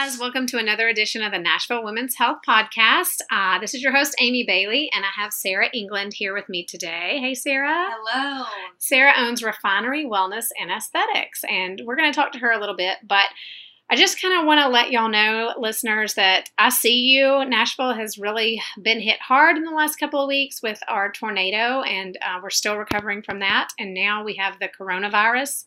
Guys, welcome to another edition of the Nashville Women's Health Podcast. Uh, this is your host, Amy Bailey, and I have Sarah England here with me today. Hey, Sarah. Hello. Sarah owns Refinery Wellness and Aesthetics, and we're going to talk to her a little bit, but I just kind of want to let y'all know, listeners, that I see you. Nashville has really been hit hard in the last couple of weeks with our tornado, and uh, we're still recovering from that. And now we have the coronavirus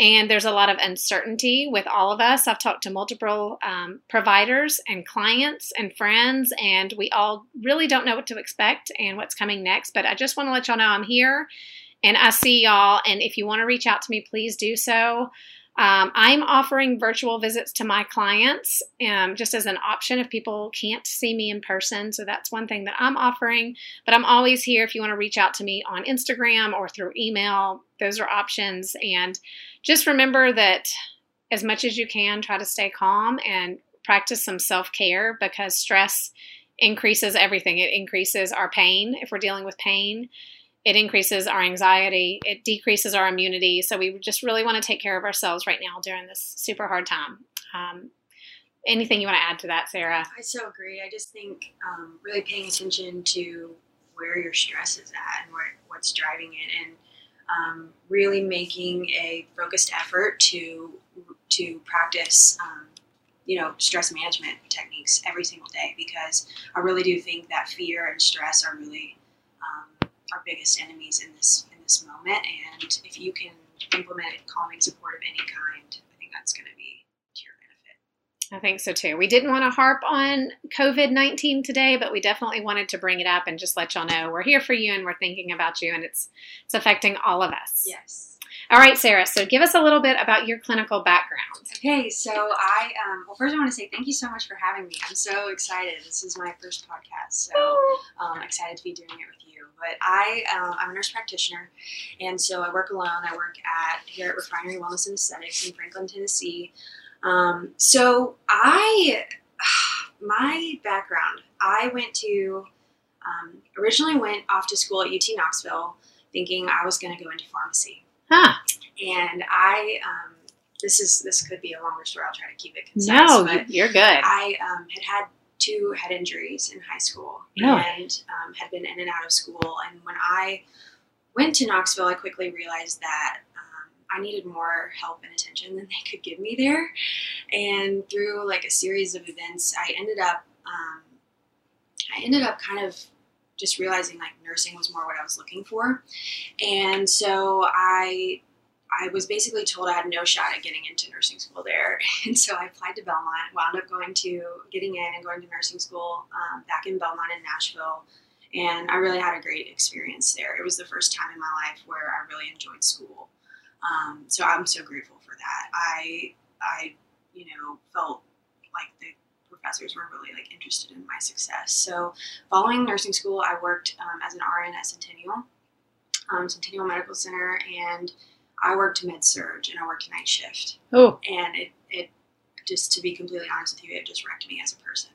and there's a lot of uncertainty with all of us. I've talked to multiple um, providers and clients and friends, and we all really don't know what to expect and what's coming next. But I just want to let y'all know I'm here and I see y'all. And if you want to reach out to me, please do so. Um, I'm offering virtual visits to my clients um, just as an option if people can't see me in person. So that's one thing that I'm offering. But I'm always here if you want to reach out to me on Instagram or through email. Those are options. And just remember that as much as you can, try to stay calm and practice some self care because stress increases everything. It increases our pain if we're dealing with pain it increases our anxiety, it decreases our immunity. So we just really want to take care of ourselves right now during this super hard time. Um, anything you want to add to that, Sarah? I so agree. I just think um, really paying attention to where your stress is at and where, what's driving it, and um, really making a focused effort to to practice. Um, you know, stress management techniques every single day because I really do think that fear and stress are really our biggest enemies in this in this moment. And if you can implement calming support of any kind, I think that's going to be. I think so too. We didn't want to harp on COVID 19 today, but we definitely wanted to bring it up and just let y'all know we're here for you and we're thinking about you and it's it's affecting all of us. Yes. All right, Sarah. So give us a little bit about your clinical background. Okay. So I, um, well, first I want to say thank you so much for having me. I'm so excited. This is my first podcast, so um, excited to be doing it with you. But I, um, I'm a nurse practitioner, and so I work alone. I work at here at Refinery Wellness and Aesthetics in Franklin, Tennessee. Um, so I, my background, I went to um, originally went off to school at UT Knoxville, thinking I was going to go into pharmacy. Huh. And I, um, this is this could be a longer story. I'll try to keep it concise. No, you're good. I um, had had two head injuries in high school and um, had been in and out of school. And when I went to Knoxville, I quickly realized that I needed more help and attention than they could give me there. And through like a series of events, I ended up um, I ended up kind of just realizing like nursing was more what I was looking for. And so I I was basically told I had no shot at getting into nursing school there. And so I applied to Belmont, wound up going to getting in and going to nursing school um, back in Belmont in Nashville. And I really had a great experience there. It was the first time in my life where I really enjoyed school. Um, so I'm so grateful for that. I, I, you know, felt like the professors were really like interested in my success. So following nursing school, I worked um, as an RN at Centennial, um, Centennial Medical Center, and I worked med surg and I worked night shift. Oh. And it, it just to be completely honest with you, it just wrecked me as a person.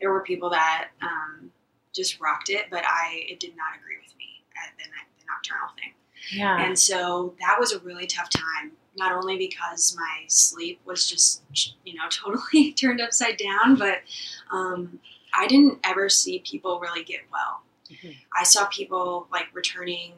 There were people that um, just rocked it, but I it did not agree with me at the, the nocturnal thing. Yeah. And so that was a really tough time. Not only because my sleep was just you know totally turned upside down, but um, I didn't ever see people really get well. Mm-hmm. I saw people like returning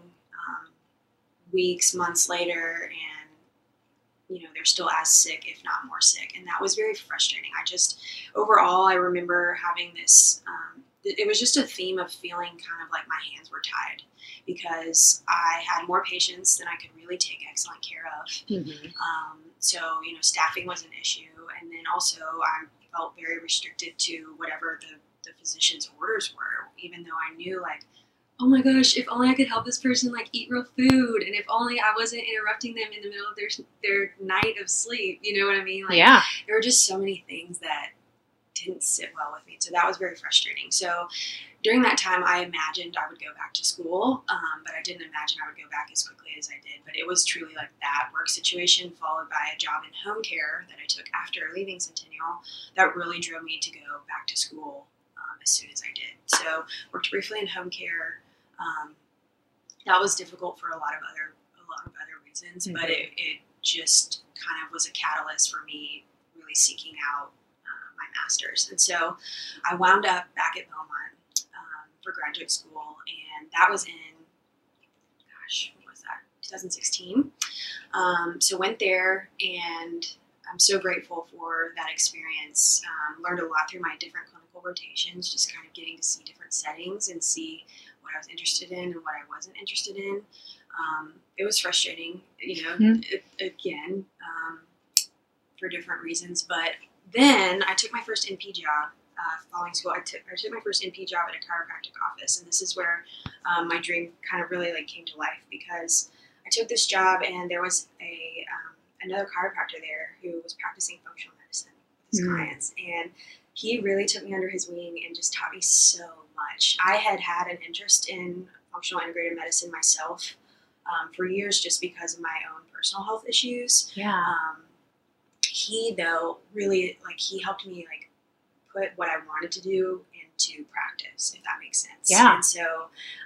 weeks, months later, and you know they're still as sick, if not more sick, and that was very frustrating. I just overall, I remember having this. Um, it was just a theme of feeling kind of like my hands were tied because I had more patients than I could really take excellent care of. Mm-hmm. Um, so you know, staffing was an issue, and then also I felt very restricted to whatever the the physician's orders were, even though I knew like oh my gosh, if only I could help this person like eat real food, and if only I wasn't interrupting them in the middle of their their night of sleep. You know what I mean? Like, yeah. There were just so many things that didn't sit well with me, so that was very frustrating. So during that time, I imagined I would go back to school, um, but I didn't imagine I would go back as quickly as I did. But it was truly like that work situation followed by a job in home care that I took after leaving Centennial that really drove me to go back to school um, as soon as I did. So worked briefly in home care. Um, that was difficult for a lot of other a lot of other reasons, mm-hmm. but it, it just kind of was a catalyst for me really seeking out master's. And so I wound up back at Belmont um, for graduate school, and that was in gosh, what was that? 2016. Um, so went there, and I'm so grateful for that experience. Um, learned a lot through my different clinical rotations, just kind of getting to see different settings and see what I was interested in and what I wasn't interested in. Um, it was frustrating, you know, mm-hmm. it, again, um, for different reasons. But then I took my first NP job uh, following school. I took, I took my first NP job at a chiropractic office, and this is where um, my dream kind of really like came to life because I took this job and there was a um, another chiropractor there who was practicing functional medicine with his mm-hmm. clients, and he really took me under his wing and just taught me so much. I had had an interest in functional integrated medicine myself um, for years just because of my own personal health issues. Yeah. Um, he though really like he helped me like put what I wanted to do into practice, if that makes sense. Yeah. And so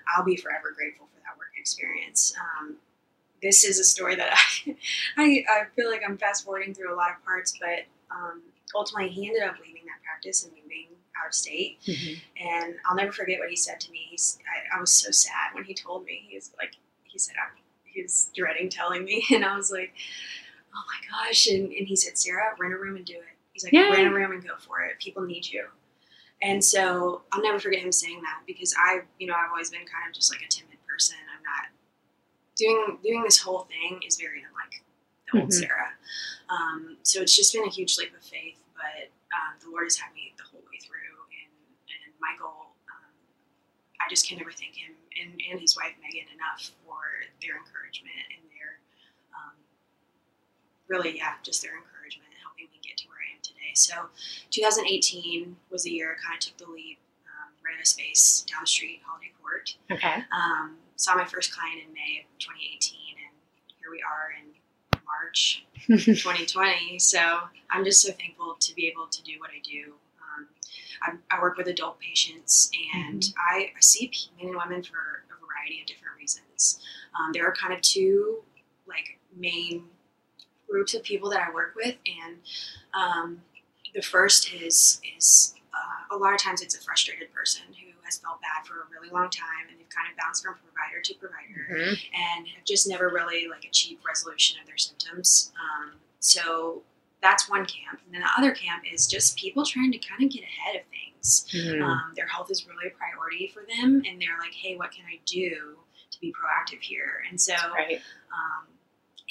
I'll be forever grateful for that work experience. Um, this is a story that I, I, I feel like I'm fast forwarding through a lot of parts, but um, ultimately he ended up leaving that practice and moving out of state. Mm-hmm. And I'll never forget what he said to me. He's, I, I, was so sad when he told me. He was like, he said, I'm, he was dreading telling me. And I was like, oh my gosh. And, and he said, Sarah, rent a room and do it. He's like, rent a room and go for it. People need you. And so I'll never forget him saying that because I, you know, I've always been kind of just like a timid person. I'm not doing doing this whole thing is very unlike the old mm-hmm. Sarah. Um, so it's just been a huge leap of faith. But um, the Lord has had me the whole way through, and and Michael, um, I just can never thank him and, and his wife Megan enough for their encouragement and really yeah just their encouragement and helping me get to where I am today. So 2018 was the year I kind of took the leap, um, rented a space down the street, Holiday Court. Okay. Um, saw my first client in May of 2018, and here we are in March 2020. So I'm just so thankful to be able to do what I do. Um, I, I, work with adult patients, and mm-hmm. I, I, see men and women for a variety of different reasons. Um, there are kind of two like main groups of people that I work with, and um, the first is is uh, a lot of times it's a frustrated person who has felt bad for a really long time and they've kind of bounced from provider to provider mm-hmm. and have just never really like achieved resolution of their symptoms. Um, so that's one camp. And then the other camp is just people trying to kind of get ahead of things. Mm-hmm. Um, their health is really a priority for them and they're like, hey, what can I do to be proactive here? And so right. um,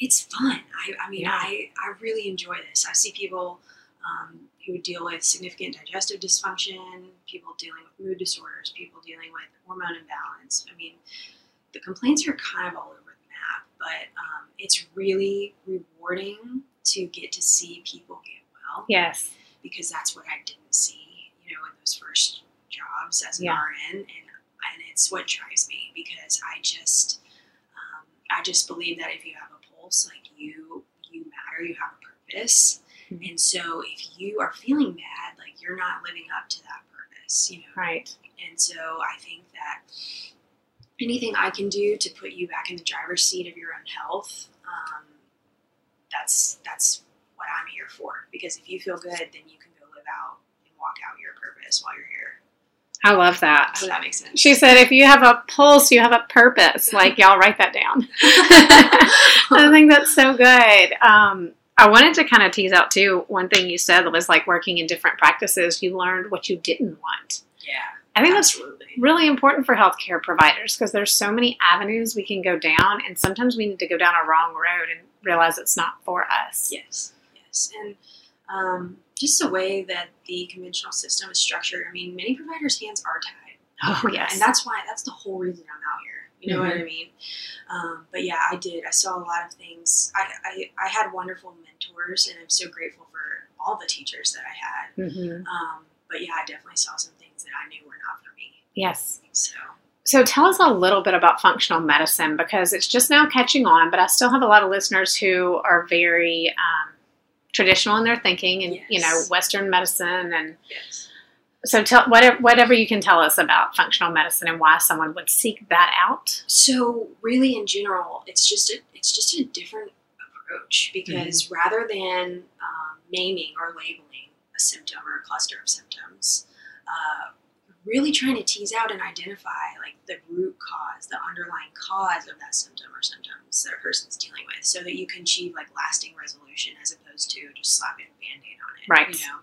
it's fun. I, I mean, yeah. I, I really enjoy this. I see people um, who deal with significant digestive dysfunction, people dealing with mood disorders, people dealing with hormone imbalance. I mean, the complaints are kind of all over the map, but um, it's really rewarding to get to see people get well. Yes. Because that's what I didn't see, you know, in those first jobs as an yeah. RN, and and it's what drives me because I just um, I just believe that if you have like you you matter, you have a purpose, Mm-hmm. And so if you are feeling bad, like you're not living up to that purpose, you know. Right. And so I think that anything I can do to put you back in the driver's seat of your own health, um, that's that's what I'm here for. Because if you feel good, then you can go live out and walk out your purpose while you're here. I love that. So that makes sense. She said, if you have a pulse, you have a purpose. Like, y'all write that down. I think that's so good. Um, I wanted to kind of tease out too. One thing you said that was like working in different practices, you learned what you didn't want. Yeah. I think absolutely. that's really important for healthcare providers because there's so many avenues we can go down, and sometimes we need to go down a wrong road and realize it's not for us. Yes, yes, and um, just the way that the conventional system is structured. I mean, many providers' hands are tied. Oh yes, and that's why that's the whole reason I'm out here. You know what Mm-hmm. I mean? Um, but yeah, I did. I saw a lot of things. I, I I had wonderful mentors, and I'm so grateful for all the teachers that I had. Mhm. Um, but yeah, I definitely saw some things that I knew were not for me. yes. So So tell us a little bit about functional medicine because it's just now catching on, but I still have a lot of listeners who are very um, traditional in their thinking and you know Western medicine and yes. so tell whatever whatever you can tell us about functional medicine and why someone would seek that out. So really, in general, it's just a it's just a different approach because rather than um, naming or labeling a symptom or a cluster of symptoms, uh, really trying to tease out and identify like the root cause, the underlying cause of that symptom or symptoms that a person's dealing with, so that you can achieve like lasting resolution as opposed to just slapping a band-aid on it. Right. You know.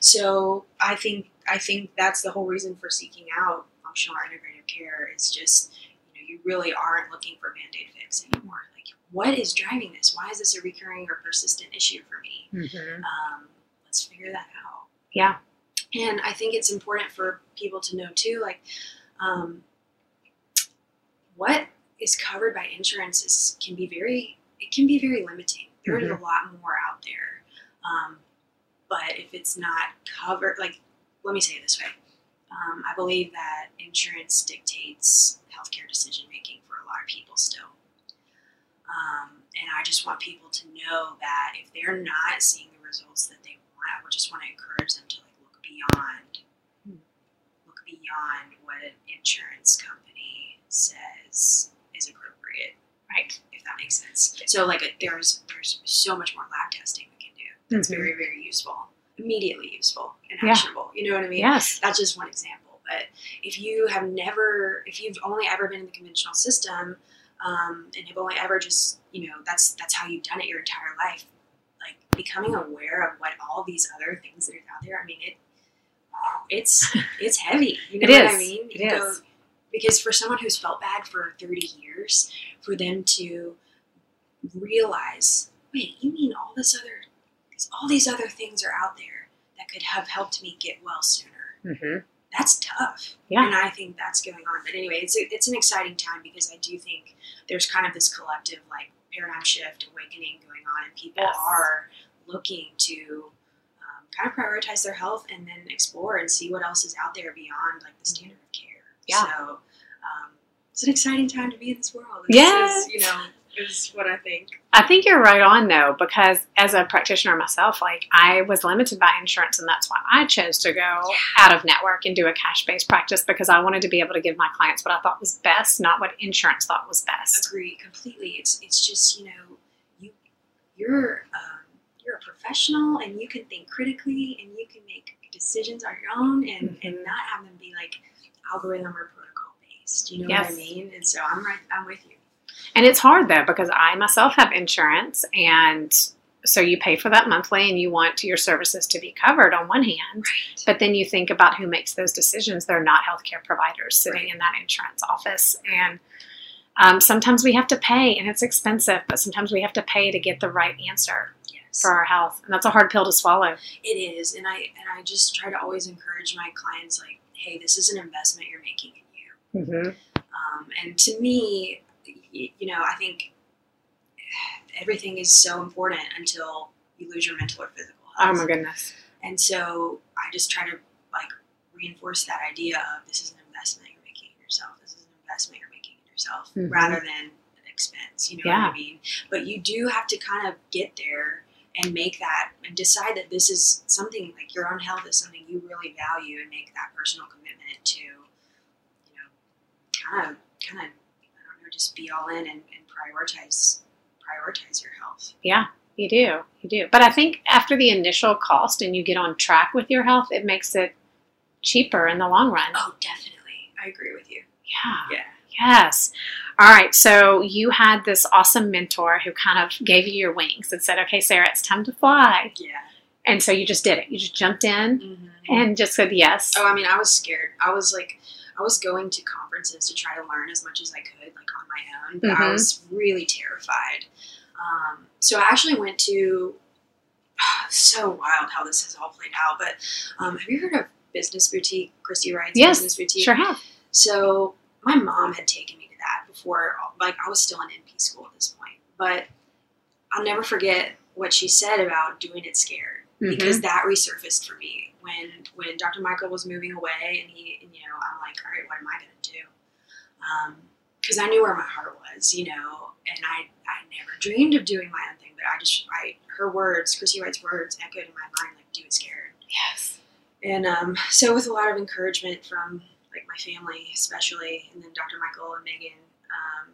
So I think I think that's the whole reason for seeking out functional or integrative care is just you know you really aren't looking for band-aid fix anymore. Like what is driving this? Why is this a recurring or persistent issue for me? Mm-hmm. Um, let's figure that out. Yeah. And I think it's important for people to know too, like um, what is covered by insurance is can be very it can be very limiting. There's a lot more out there, um, but if it's not covered, like let me say it this way, um, I believe that insurance dictates healthcare decision making for a lot of people still. Um, and I just want people to know that if they're not seeing the results that they want, I would just want to encourage them to like beyond, look beyond what an insurance company says is appropriate, Right. if that makes sense. So like a, there's there's so much more lab testing we can do. That's Mhm. very very useful, immediately useful and Yeah. actionable. You know what I mean? Yes. that's just one example. But if you have never, if you've only ever been in the conventional system, um, and have only ever just, you know, that's that's how you've done it your entire life, like becoming aware of what all these other things that are out there. I mean, it, it's it's heavy. You know what I mean? It go- is. because for someone who's felt bad for thirty years, for them to realize, wait, you mean all this other, all these other things are out there that could have helped me get well sooner Mm-hmm. that's tough. Yeah. And I think that's going on. But anyway, it's a, it's an exciting time because I do think there's kind of this collective like paradigm shift, awakening going on, and people Yes. are looking to kind of prioritize their health and then explore and see what else is out there beyond like the standard of care. Yeah. So um, it's an exciting time to be in this world. This Yes. is, you know, is what I think. I think you're right on though, because as a practitioner myself, like I was limited by insurance, and that's why I chose to go out of network and do a cash based practice because I wanted to be able to give my clients what I thought was best, not what insurance thought was best. agree completely. It's it's just you know you you're um, professional and you can think critically and you can make decisions on your own and and Mhm. not have them be like algorithm or protocol based. You know Yes. what I mean? And so I'm right. I'm with you. And it's hard though because I myself have insurance, and so you pay for that monthly, and you want your services to be covered on one hand, but then you think about who makes those decisions. They're not healthcare providers sitting in that insurance office, and um, sometimes we have to pay, and it's expensive. But sometimes we have to pay to get the right answer. For our health, and that's a hard pill to swallow. It is, and I and I just try to always encourage my clients like, hey, this is an investment you're making in you. Mm-hmm. Um, and to me, you know, I think everything is so important until you lose your mental or physical Oh my goodness. And so I just try to like reinforce that idea of this is an investment you're making in yourself. This is an investment you're making in yourself Mhm. rather than an expense. You know Yeah. what I mean? But you do have to kind of get there and make that and decide that this is something like your own health is something you really value and make that personal commitment to, you know, kind of kind of I don't know, just be all in and, and prioritize prioritize your health. Yeah, you do. You do. But I think after the initial cost and you get on track with your health, it makes it cheaper in the long run. Oh, definitely. I agree with you. Yeah. Yeah. Yes. All right. So you had this awesome mentor who kind of gave you your wings and said, okay, Sarah, it's time to fly. Yeah. And so you just did it. You just jumped in Mm-hmm. and just said yes. Oh, I mean, I was scared. I was like, I was going to conferences to try to learn as much as I could, like on my own, but I Mhm. was really terrified. Um, so I actually went to. So wild how this has all played out. But um, have you heard of business boutique, Christy Wright's Yes, business boutique. Sure have. So my mom had taken me to that before, like I was still in NP school at this point. But I'll never forget what she said about doing it scared Mhm. because that resurfaced for me when when Dr. Michael was moving away, and he, and, you know, I'm like, all right, what am I going to do? Because I knew where my heart was, you know, and I I never dreamed of doing my own thing, but I just I her words, Christy Wright's words, echoed in my mind like, do it scared. Yes. And um, so, with a lot of encouragement from like my family, especially, and then Dr. Michael and Megan, um,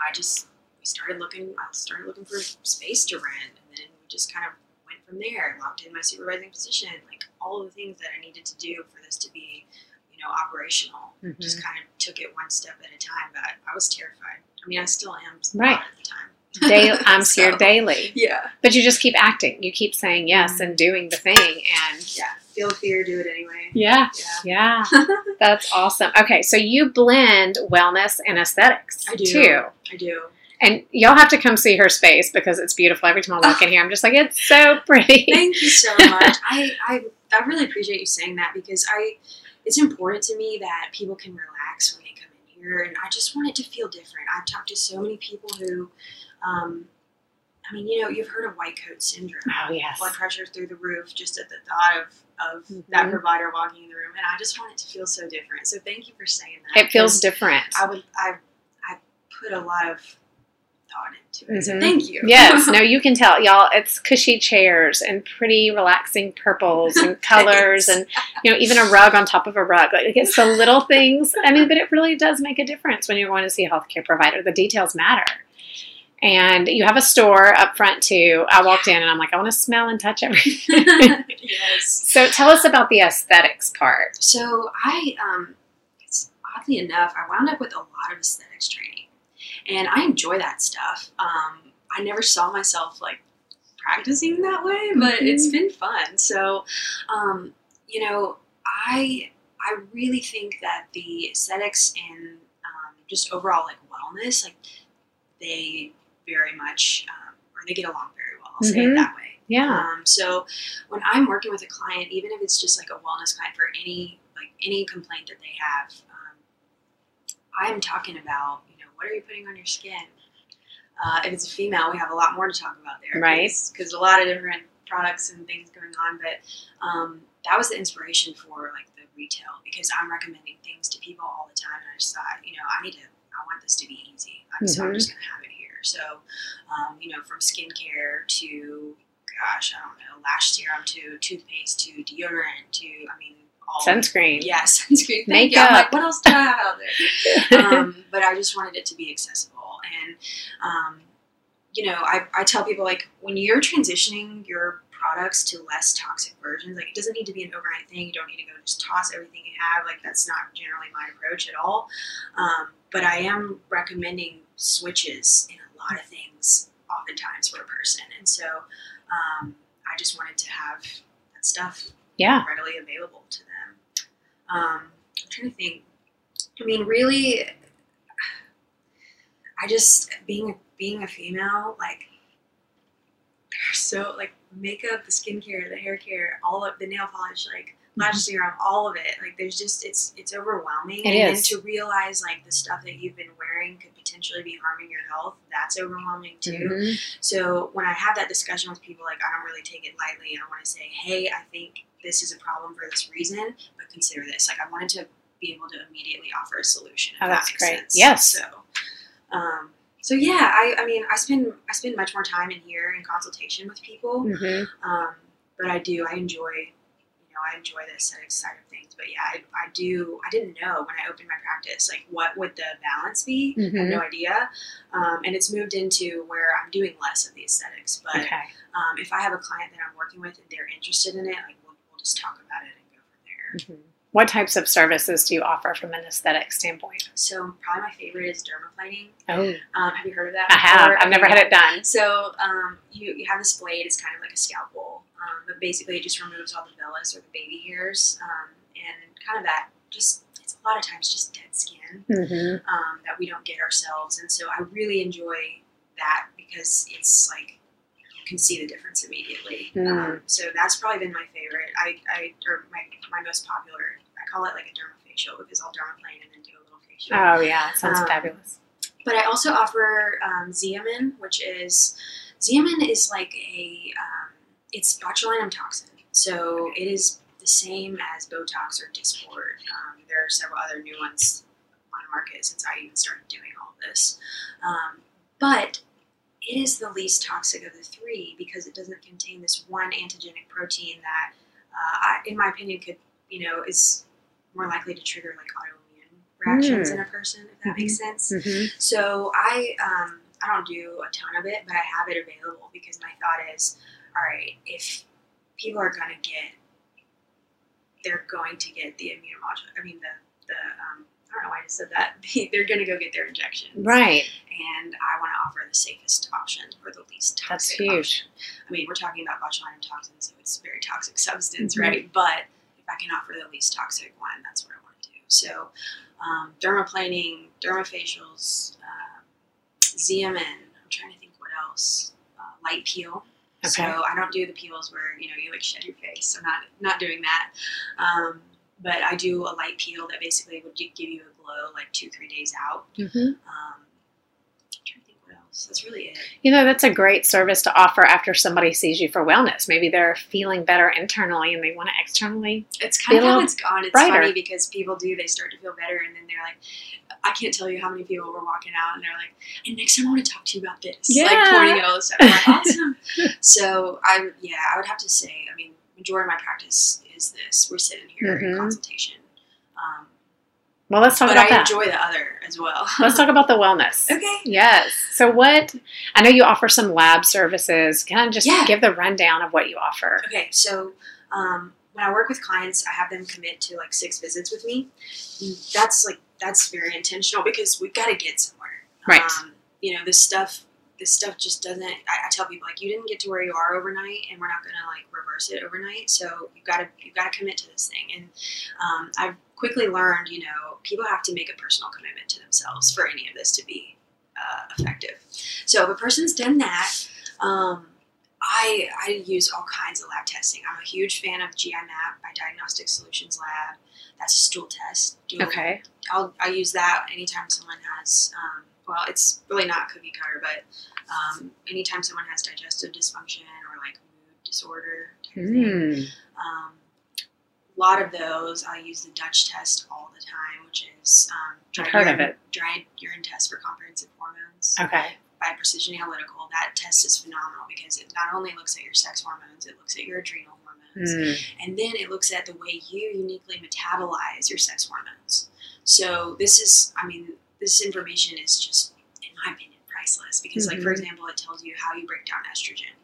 I just we started looking. I started looking for space to rent, and then we just kind of went from there. Locked in my supervising position, like all of the things that I needed to do for this to be, you know, operational. Mhm. Just kind of took it one step at a time. But I was terrified. I mean, I still am Right. at the time. Daily, I'm So, scared daily. Yeah, But you just keep acting. You keep saying yes and doing the thing. And yeah. Feel fear, do it anyway. yeah, Yeah. yeah. That's awesome. Okay, so you blend wellness and aesthetics I do. too. I do. And y'all have to come see her space because it's beautiful. Every time I walk in here, I'm just like, it's so pretty. Thank you so much. I, I I really appreciate you saying that because I it's important to me that people can relax when they come in here, and I just want it to feel different. I've talked to so many people who, um, I mean, you know, you've heard of white coat syndrome. Oh, yes. Blood pressure through the roof just at the thought of of that Mhm. provider walking in the room, and I just want it to feel so different. So thank you for saying that. It feels different. I would I I put a lot of thought into it. So Mhm. thank you. Yes, no, you can tell, y'all. It's cushy chairs and pretty, relaxing purples and colors, and you know, even a rug on top of a rug. Like it's the little things. I mean, but it really does make a difference when you're going to see a healthcare provider. The details matter. And you have a store up front too. I walked in and I'm like, I want to smell and touch everything. yes. so tell us about the aesthetics part. So I, um, it's oddly enough, I wound up with a lot of aesthetics training, and I enjoy that stuff. Um, I never saw myself like practicing that way, but it's Mhm. been fun. So, um, you know, I I really think that the aesthetics and um, just overall like wellness, like they very much um, or they get along very well. I'll say Mhm. it that way. Yeah. Um, so when I'm working with a client, even if it's just like a wellness client for any like any complaint that they have, um, I'm talking about you know what are you putting on your skin. Uh, if it's a female, we have a lot more to talk about there, Right. Because a lot of different products and things going on, but um, that was the inspiration for like the retail because I'm recommending things to people all the time, and I just thought, you know, I need to, I want this to be easy, I'm, so I'm just gonna have it here. So, um, you know, from skincare to gosh, I don't know, lash serum to toothpaste to deodorant to, I mean, all Sunscreen. Yeah, sunscreen. Thank you. I'm Makeup. like, what else do I have out there? um, but I just wanted it to be accessible. And, um, you know, I, I tell people, like, when you're transitioning your products to less toxic versions, like, it doesn't need to be an overnight thing. You don't need to go just toss everything you have. Like, that's not generally my approach at all. Um, but I am recommending switches in lot of things oftentimes for a person. And so um, I just wanted to have that stuff Yeah. readily available to them. Um, I'm trying to think. I mean, really, I just being being a female, like so like makeup, the skincare, the hair care, all of the nail polish, like lash serum, all of it. Like there's just it's it's overwhelming. It and is. to realize like the stuff that you've been wearing could potentially be harming your health, that's overwhelming too. Mhm. So when I have that discussion with people, like I don't really take it lightly. I want to say, hey, I think this is a problem for this reason, but consider this. Like I wanted to be able to immediately offer a solution. If Oh, that that's makes great. sense. Yes. So, um, so yeah, I, I mean, I spend I spend much more time in here in consultation with people. Mhm. Um, but I do I enjoy, know, I enjoy the aesthetic side of things. But yeah, I, I do. I didn't know when I opened my practice, like what would the balance be. I Mhm. had no idea. Um, and it's moved into where I'm doing less of the aesthetics. But Okay. um, if I have a client that I'm working with and they're interested in it, like we'll, we'll just talk about it and go from there. Mhm. What types of services do you offer from an aesthetic standpoint? So probably my favorite is dermaplaning. Oh, Um, have you heard of that? I have. I've never had it done. So um, you, you have this blade. It's kind of like a scalpel, um, but basically it just removes all the vellus or the baby hairs, um, and kind of that just it's a lot of times just dead skin hmm um, that we don't get ourselves. And so I really enjoy that because it's like can see the difference immediately. Mm. Um, so that's probably been my favorite. I, I or my, my most popular. I call it like a dermafacial because I'll dermaplane and then do a little facial. Oh yeah, sounds Um, fabulous. But I also offer um, Xeomin, which is Xeomin is like a um, it's botulinum toxin, so it is the same as Botox or Dysport. Um, there are several other new ones on the market since I even started doing all of this, um, but is the least toxic of the three because it doesn't contain this one antigenic protein that, uh, I, in my opinion, could you know is more likely to trigger like autoimmune reactions Mm. in a person, if that makes sense. hmm So I um, I don't do a ton of it, but I have it available because my thought is, all right, if people are gonna get, they're going to get the immunomodulator. I mean the the um, I don't know why I just said that. they're gonna go get their injections, Right. And I want to offer the safest option or the least That's toxic huge. option. I mean, we're talking about botulinum toxin, so it's a very toxic substance, Mhm. right? But if I can offer the least toxic one, that's what I want to do. So, um, dermaplaning, dermafacials, uh, Xeomin. I'm trying to think what else. Uh, light peel. Okay. So I don't do the peels where you know you like shed your face. I'm not not doing that. Um, but I do a light peel that basically would give you a glow like two three days out. hmm Um, I'm trying to think what else. That's really it. You know, that's a great service to offer after somebody sees you for wellness. Maybe they're feeling better internally and they want to externally. It's kind of how it's gone. It's brighter. funny because people do, they start to feel better and then they're like, I can't tell you how many people were walking out and they're like, and next time I want to talk to you about this. Yeah. Like pointing at all this stuff. I'm like, awesome. so I, yeah, I would have to say, I mean, majority of my practice is this. We're sitting here in Mhm. consultation. Um, Well, let's talk but about I that. enjoy the other as well. let's talk about the wellness. okay. Yes. So, what I know you offer some lab services. Kind of just Yeah. give the rundown of what you offer. Okay, so um, when I work with clients, I have them commit to like six visits with me. That's like that's very intentional because we've got to get somewhere. Right. Um, you know, this stuff, this stuff just doesn't. I, I tell people like, you didn't get to where you are overnight, and we're not gonna like reverse it overnight. So you've got to you've got to commit to this thing. And um, I've quickly learned, you know, people have to make a personal commitment to themselves for any of this to be uh, effective. So if a person's done that. Um, I, I use all kinds of lab testing. I'm a huge fan of GIMAP by Diagnostic Solutions Lab. That's a stool test. Do- Okay. I'll, I use that anytime someone has, um, well, it's really not cookie cutter, but um, anytime someone has digestive dysfunction or like mood disorder. Mm. Um, a lot of those, I use the Dutch test all the time, which is um, dry urine, it. dry urine test for comprehensive hormones Okay. by Precision Analytical. That test is phenomenal because it not only looks at your sex hormones, it looks at your adrenal hormones, Mm. and then it looks at the way you uniquely metabolize your sex hormones. So this is, I mean, this information is just, in my opinion, priceless because, like for Mhm. example, it tells you how you break down estrogen,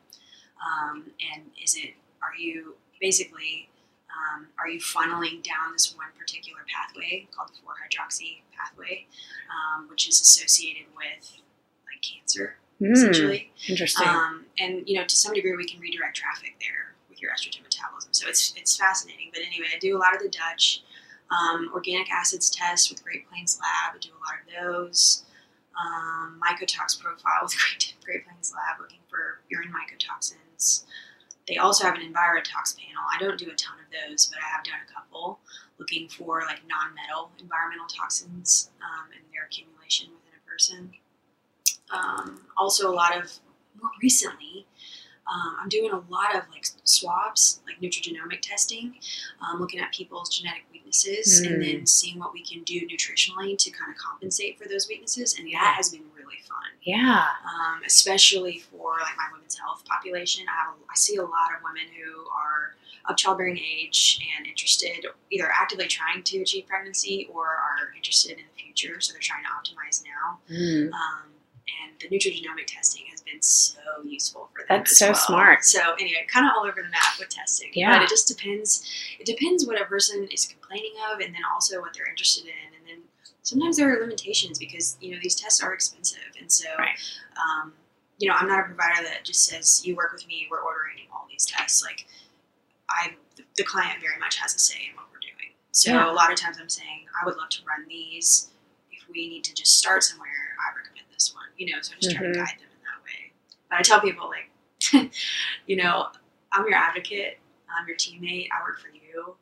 um, and is it are you basically um, are you funneling down this one particular pathway called the 4-hydroxy pathway, um, which is associated with like cancer, Mm. essentially. Interesting. Um, and you know, to some degree, we can redirect traffic there with your estrogen metabolism. So it's it's fascinating. But anyway, I do a lot of the Dutch um, organic acids test with Great Plains Lab. I do a lot of those. Um, mycotox profile with Great, Great Plains Lab, looking for urine mycotoxins. They also have an EnviroTox panel. I don't do a ton of those, but I have done a couple, looking for like non-metal environmental toxins um, and their accumulation within a person. Um, also, a lot of more recently, um, I'm doing a lot of like swabs, like nutrigenomic testing, um, looking at people's genetic weaknesses and Mm. then seeing what we can do nutritionally to kind of compensate for those weaknesses. And Yeah. that has been really fun, yeah. um, especially for like my women's health population. I have a, I see a lot of women who are of childbearing age and interested, either actively trying to achieve pregnancy or are interested in the future, so they're trying to optimize now. Mm. Um, and the nutrigenomic testing has been so useful for them. That's so well. smart. So anyway, kind of all over the map with testing. Yeah. But it just depends. It depends what a person is complaining of, and then also what they're interested in, and then sometimes there are limitations because you know these tests are expensive, and so Right. um, you know I'm not a provider that just says you work with me, we're ordering all these tests. Like I, the client very much has a say in what we're doing. So Yeah. a lot of times I'm saying I would love to run these. If we need to just start somewhere, I recommend this one. You know, so I'm just try Mhm. to guide them in that way. But I tell people like you know, I'm your advocate. I'm your teammate. I work for you.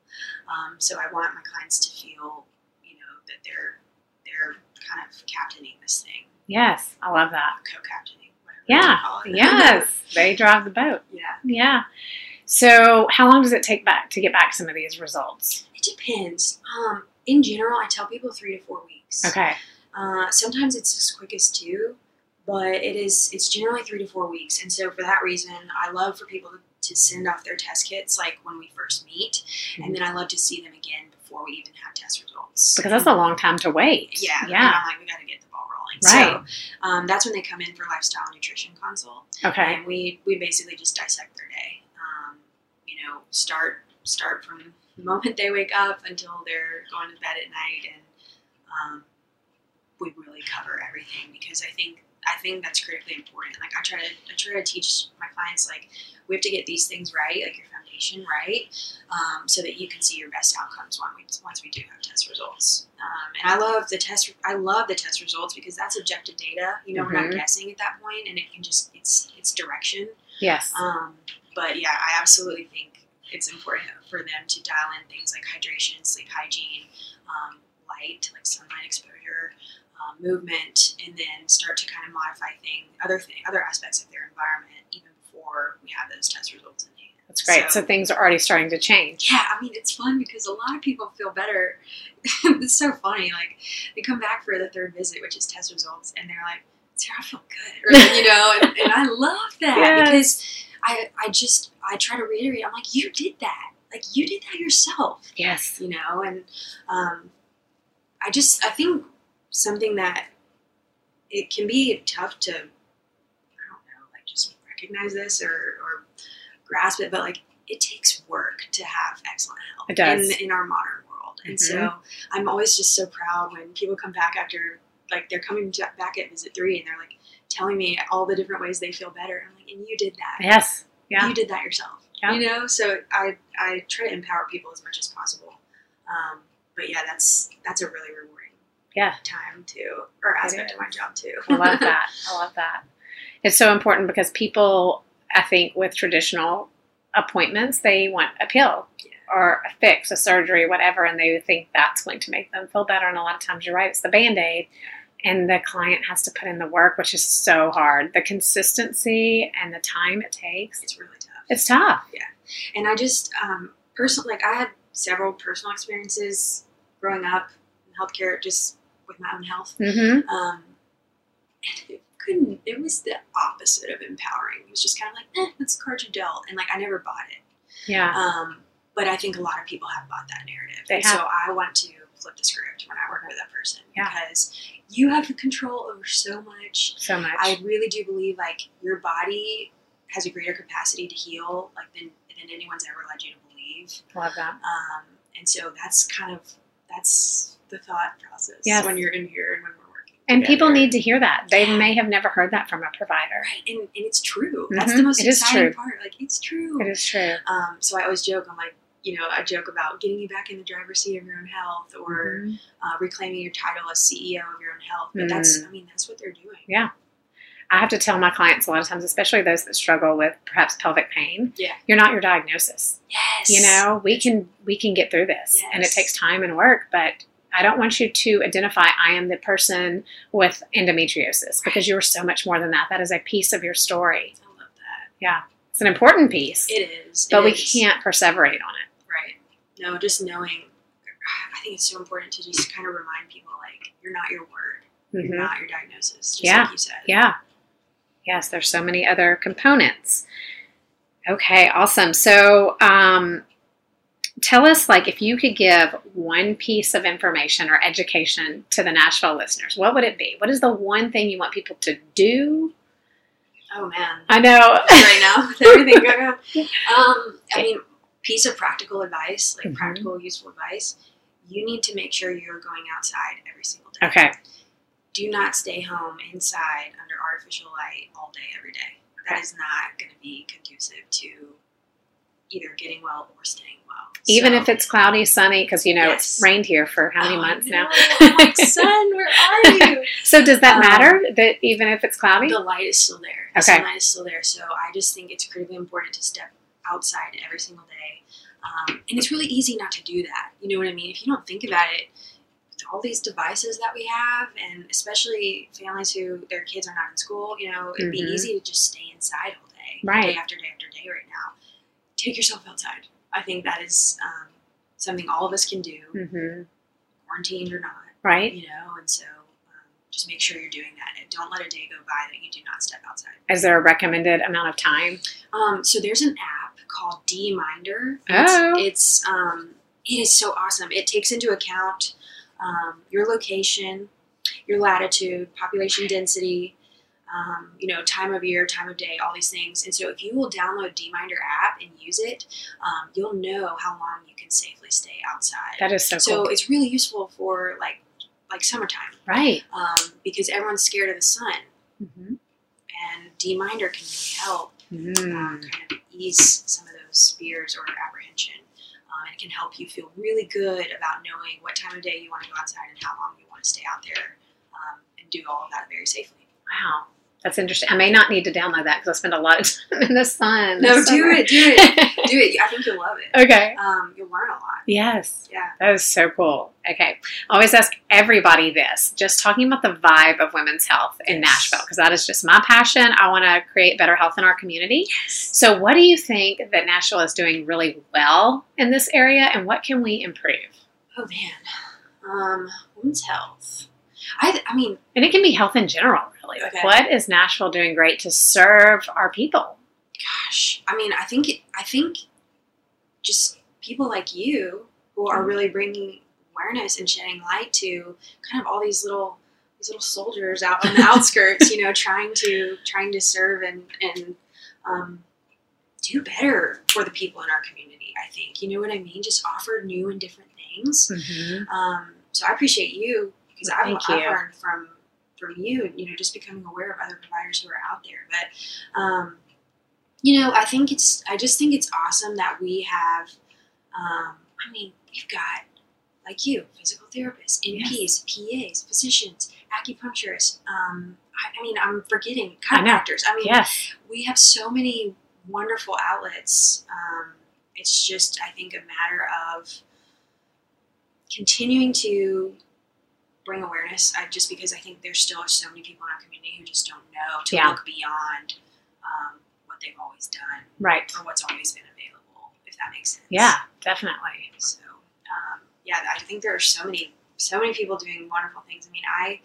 Um, so I want my clients to feel, you know, that they're they're kind of captaining this thing, Yes, I love that. co-captaining. whatever you Yeah. call it. Yes, they drive the boat. yeah. Yeah. So, how long does it take back to get back some of these results? It depends. Um, in general, I tell people three to four weeks. Okay. Uh, sometimes it's as quick as two, but it is it's generally three to four weeks. And so for that reason, I love for people to, send off their test kits like when we first meet, and then I love to see them again before we even have test results. Because that's a long time to wait. yeah, And Yeah. I'm like, we got to get the ball rolling. Right. So um, that's when they come in for lifestyle nutrition consult, Okay. and we we basically just dissect their day. Um, you know, start start from the moment they wake up until they're going to bed at night, and um, we really cover everything because I think I think that's critically important. Like I try to I try to teach my clients like we have to get these things right, like your foundation right, um, so that you can see your best outcomes once we once we do have test results. Um, and I love the test I love the test results because that's objective data. You know, we're not guessing at that point, and it can just it's it's direction. Yes. Um, but yeah, I absolutely think it's important for them to dial in things like hydration, sleep hygiene, um, light, like sunlight exposure, um, movement, and then start to kind of modify thing, other thing, other aspects of their environment even before we have those test results in hand. That's great. So, So- things are already starting to change. Yeah, I mean it's fun because a lot of people feel better. it's so funny. Like they come back for the third visit, which is test results, and they're like, "Sarah, I feel good," or you know, and, and I love that Yes. because I I just I try to reiterate. I'm like, you did that. Like you did that yourself, Yes. you know, and um, I just I think something that it can be tough to I don't know like just recognize this or or grasp it, but like it takes work to have excellent health It does. in in our modern world, and so I'm always just so proud when people come back after like they're coming back at visit three and they're like telling me all the different ways they feel better. I'm like, and you did that. Yes. Yeah. You did that yourself. Yeah. You know, so I I try to empower people as much as possible. Um, but yeah, that's that's a really rewarding Yeah. time too, or aspect of my job too. I love that. I love that. It's so important because people, I think, with traditional appointments, they want a pill Yeah. or a fix, a surgery, whatever, and they think that's going to make them feel better. And a lot of times, you're right, it's the band aid. And the client has to put in the work, which is so hard. The consistency and the time it takes, it's really tough. it's tough. Yeah. And I just um, personally, like I had several personal experiences growing up in healthcare, just with my own health. Mm-hmm. Um, and it couldn't. It was the opposite of empowering. It was just kind of like, eh, that's the card you dealt, and like I never bought it. Yeah. Um, but I think a lot of people have bought that narrative. They and have. So I want to flip the script when I work with a person Yeah. because you have the control over so much. so much. I really do believe like your body has a greater capacity to heal like than, than anyone's ever led you to believe. love that. Um, and so that's kind of that's the thought process Yes. when you're in here and when we're working. And people need to hear that. They Yeah. may have never heard that from a provider. right, and, and it's true. That's Mhm. the most It is exciting true. part. Like it's true. It is true. Um, so I always joke. I'm like, you know, I joke about getting you back in the driver's seat of your own health, or Mhm. uh, reclaiming your title as CEO of your own health. But that's, Mm. I mean, that's what they're doing. Yeah. I have to tell my clients a lot of times, especially those that struggle with perhaps pelvic pain. Yeah. You're not your diagnosis. Yes. You know, we can we can get through this, and it takes time and work. But I don't want you to identify I am the person with endometriosis because you are so much more than that. That is a piece of your story. I love that. Yeah. It's an important piece, It is. but it we is. can't perseverate on it. Right. No, just knowing. I think it's so important to just kind of remind people like you're not your word, you're not your diagnosis. Just Yeah. like you said. Yeah. Yes, there's so many other components. Okay, awesome. So, um, tell us, like, if you could give one piece of information or education to the Nashville listeners, what would it be? What is the one thing you want people to do? Oh man. I know. right now everything going on. Um, I mean, piece of practical advice, like Mhm. practical, useful advice. You need to make sure you're going outside every single day. okay. Do not stay home inside under artificial light all day, every day. That is not going to be conducive to either getting well or staying well. Even So- if it's cloudy, sunny, because you know Yes. it's rained here for how many Oh, months now? I'm like, sun, where are you? so does that Um, matter that even if it's cloudy? The light is still there. The Okay. sunlight is still there. So I just think it's critically important to step outside every single day. Um, and it's really easy not to do that. You know what I mean? If you don't think about it, all these devices that we have, and especially families who their kids are not in school, you know, it'd be Mhm. easy to just stay inside all day, Right. day after day after day right now. Take yourself outside. I think that is um, something all of us can do, hmm quarantined or not Right? you know, and so um, just make sure you're doing that. And don't let a day go by that you do not step outside. Is there a recommended amount of time? Um, so there's an app called DMinder. It's, Oh. it's um, it is so awesome. It takes into account um, your location, your latitude, population density. Um, you know, time of year, time of day, all these things. And so, if you will download DMinder app and use it, um, you'll know how long you can safely stay outside. That is so so cool. it's really useful for like like summertime right. um, because everyone's scared of the sun, hmm and DMinder can really help uh, Mm. kind of ease some of those fears or apprehension. Um, and it can help you feel really good about knowing what time of day you want to go outside and how long you want to stay out there um, and do all of that very safely. Wow. That's interesting. I may not need to download that because I spend a lot of time in the sun. No, do summer. it, do it. Do it. I think you'll love it. okay. Um, you'll learn a lot. Yes. Yeah. That is so cool. Okay. I always ask everybody this, just talking about the vibe of women's health in Yes. Nashville, because that is just my passion. I want to create better health in our community. Yes. So, what do you think that Nashville is doing really well in this area, and what can we improve? Oh man. Um, women's health. I, I mean, And it can be health in general, really. Like, Okay. what is Nashville doing great to serve our people? gosh, I mean, I think it, I think just people like you who are really bringing awareness and shedding light to kind of all these little these little soldiers out on the outskirts, you know, trying to trying to serve and and um, do better for the people in our community. I think you know what I mean. Just offer new and different things. Mm-hmm. Um, so I appreciate you because I've, I've learned from from you, you know, just becoming aware of other providers who are out there. But um, you know, I think it's I just think it's awesome that we have. Um, I mean, we've got like you, physical therapists, NPs, PAs, physicians, acupuncturists. Um, I, I mean, I'm forgetting I chiropractors. I mean, Yes. we have so many wonderful outlets. Um, it's just, I think, a matter of continuing to bring awareness. I, just because I think there still so many people in our community who just don't know to Yeah. look beyond um, what they've always done Right. or what's always been available. If that makes sense. Yeah, definitely. So, um, yeah, I think there are so many, so many people doing wonderful things. I mean, I,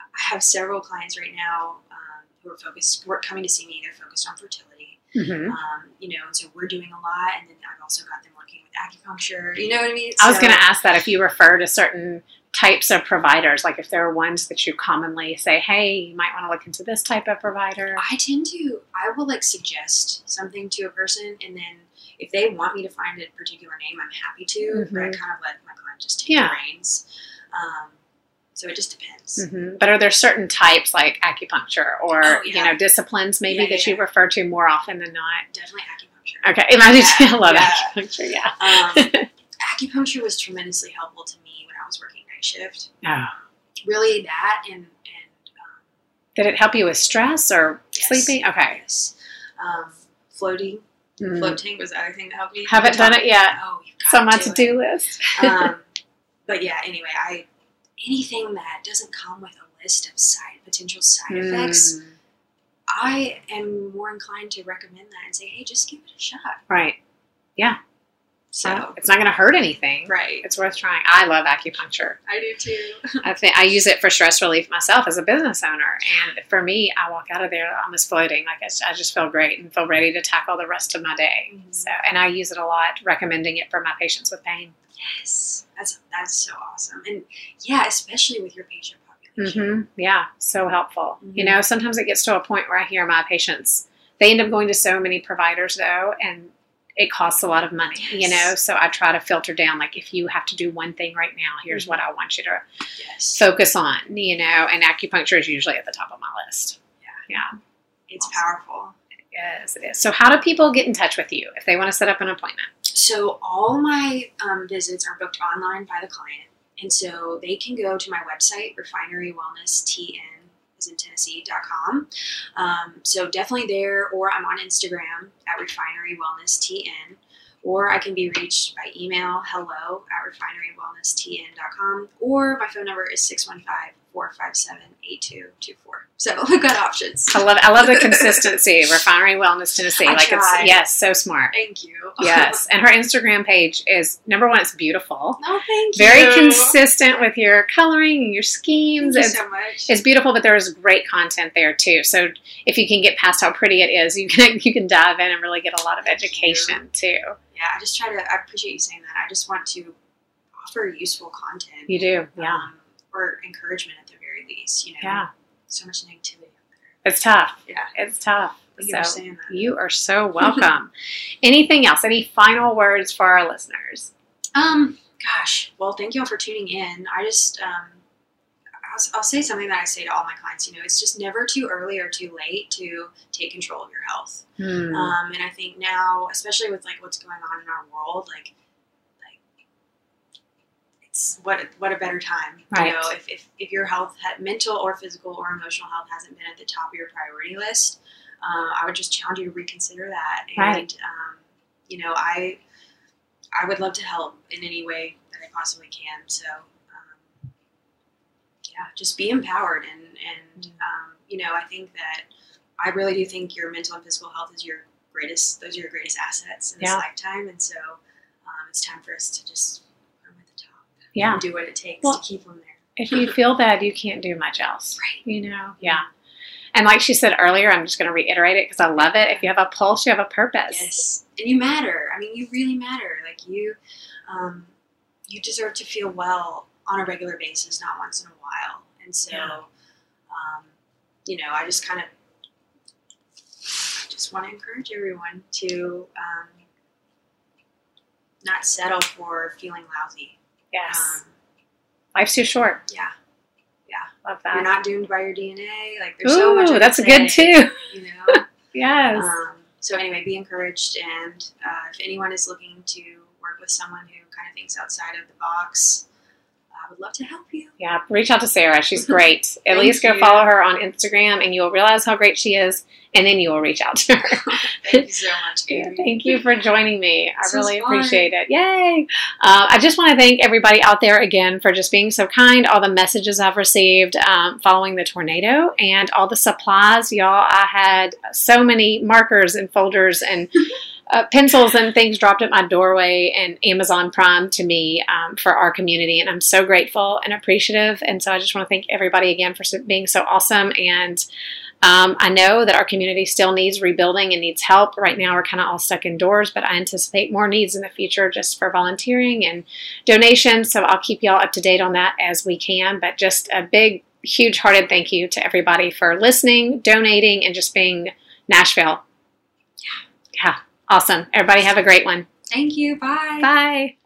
I have several clients right now um, who are focused, who are coming to see me. They're focused on fertility, hmm um, you know, and so we're doing a lot. And then I've also got them working with acupuncture. You know what I mean? I was going to ask that if you refer to certain types of providers, like if there are ones that you commonly say, hey, you might want to look into this type of provider. I tend to, I will like suggest something to a person, and then if they want me to find a particular name, I'm happy to. But I Mhm. kind of let my client just take Yeah. the reins. Um, so it just depends. hmm But are there certain types like acupuncture or Oh, you know disciplines maybe Yeah, that yeah, you refer to more often than not? Definitely acupuncture. Okay, imagine Yeah, I love yeah. acupuncture. Yeah. Um, acupuncture was tremendously helpful to me when I was working night shift. Oh. Really, that and and um, Did it help you with stress or Yes. sleeping? Okay. yes, um, floating. Mm. Floating was the other thing that helped me. Haven't done it yet. Oh, you've got It's on my to do list. um, but yeah, anyway, I anything that doesn't come with a list of side potential side effects, Mm. I am more inclined to recommend that and say, hey, just give it a shot. Right. So it's not going to hurt anything. right, It's worth trying. I love acupuncture. I do too. I think I use it for stress relief myself as a business owner, and for me, I walk out of there almost floating. Like I, I just feel great and feel ready to tackle the rest of my day. Mhm. So, and I use it a lot, recommending it for my patients with pain. Yes, that's that's so awesome, and yeah, especially with your patient population. hmm Yeah, so helpful. You Mhm. know, sometimes it gets to a point where I hear my patients, they end up going to so many providers though, and it costs a lot of money, you know? So I try to filter down, like, if you have to do one thing right now, here's Mhm. what I want you to Yes, focus on, you know? And acupuncture is usually at the top of my list. Yeah. Yeah. it's awesome. powerful. Yes, it is. So, how do people get in touch with you if they want to set up an appointment? So all my um, visits are booked online by the client, and so they can go to my website, Refinery Wellness in Tennessee.com. Um, so definitely there, or I'm on Instagram at Refinery Wellness TN, or I can be reached by email, hello at refinerywellnesstn.com, or my phone number is 615 457 8224. So we've got options. I love I love the consistency. Refinery Wellness Tennessee. I like it's yes, so smart. Thank you. Yes. And her Instagram page is number one, it's beautiful. No, thank you. Very consistent with your coloring and your schemes. Thank you It's, so much. it's beautiful, but there's great content there too. So if you can get past how pretty it is, you can you can dive in and really get a lot of Thank you. education too. yeah, I just try to. I appreciate you saying that. I just want to offer useful content. You do. Yeah. um, or encouragement at the very least. You know, Yeah. so much negativity It's tough. Yeah, It's tough. you So you are so welcome. Anything else? Any final words for our listeners? Um, gosh, well, thank you all for tuning in. I just, um, I'll, I'll say something that I say to all my clients. You know, it's just never too early or too late to take control of your health. Hmm. Um, and I think now, especially with like what's going on in our world, like, what what a better time. Right. You know, if, if, if your health, mental or physical or emotional health, hasn't been at the top of your priority list, uh, I would just challenge you to reconsider that. And Right. um, you know, I I would love to help in any way that I possibly can. So. Um, yeah, just be empowered and and um, you know I think that I really do think your mental and physical health is your greatest those are your greatest assets in this Yeah. lifetime and so um, it's time for us to just put them at the top yeah. and do what it takes Well- to keep them there. If you feel bad, you can't do much else. Right. You know? Yeah. And like she said earlier, I'm just going to reiterate it because I love it. If you have a pulse, you have a purpose. Yes, and you matter. I mean, you really matter. Like you, um, you deserve to feel well on a regular basis, not once in a while. And so, Yeah. um, you know, I just kind of just want to encourage everyone to um, not settle for feeling lousy. Yes. Um, Life's too short. yeah, Yeah. Love that. you're not doomed by your DNA. Like there's so much. Ooh, that's good too. You know. Yes. Um, so anyway, be encouraged, and uh, if anyone is looking to work with someone who kind of thinks outside of the box, would love to help you. yeah. Reach out to Sarah. She's great. At least go you. follow her on Instagram and you'll realize how great she is. And then you will reach out to her. Thank you so much, Yeah. Thank you for joining me. I really fun. appreciate it. Yay! Uh, I just want to thank everybody out there again for just being so kind. All the messages I've received um, following the tornado and all the supplies, y'all. I had so many markers and folders and uh, pencils and things dropped at my doorway and Amazon Prime to me um, for our community, and I'm so grateful and appreciative. And so I just want to thank everybody again for being so awesome and. Um, I know that our community still needs rebuilding and needs help. Right now, we're kind of all stuck indoors, but I anticipate more needs in the future just for volunteering and donations. So I'll keep y'all up to date on that as we can. But just a big, huge hearted thank you to everybody for listening, donating, and just being Nashville. Yeah. Yeah. Awesome. Everybody have a great one. Thank you. Bye. Bye.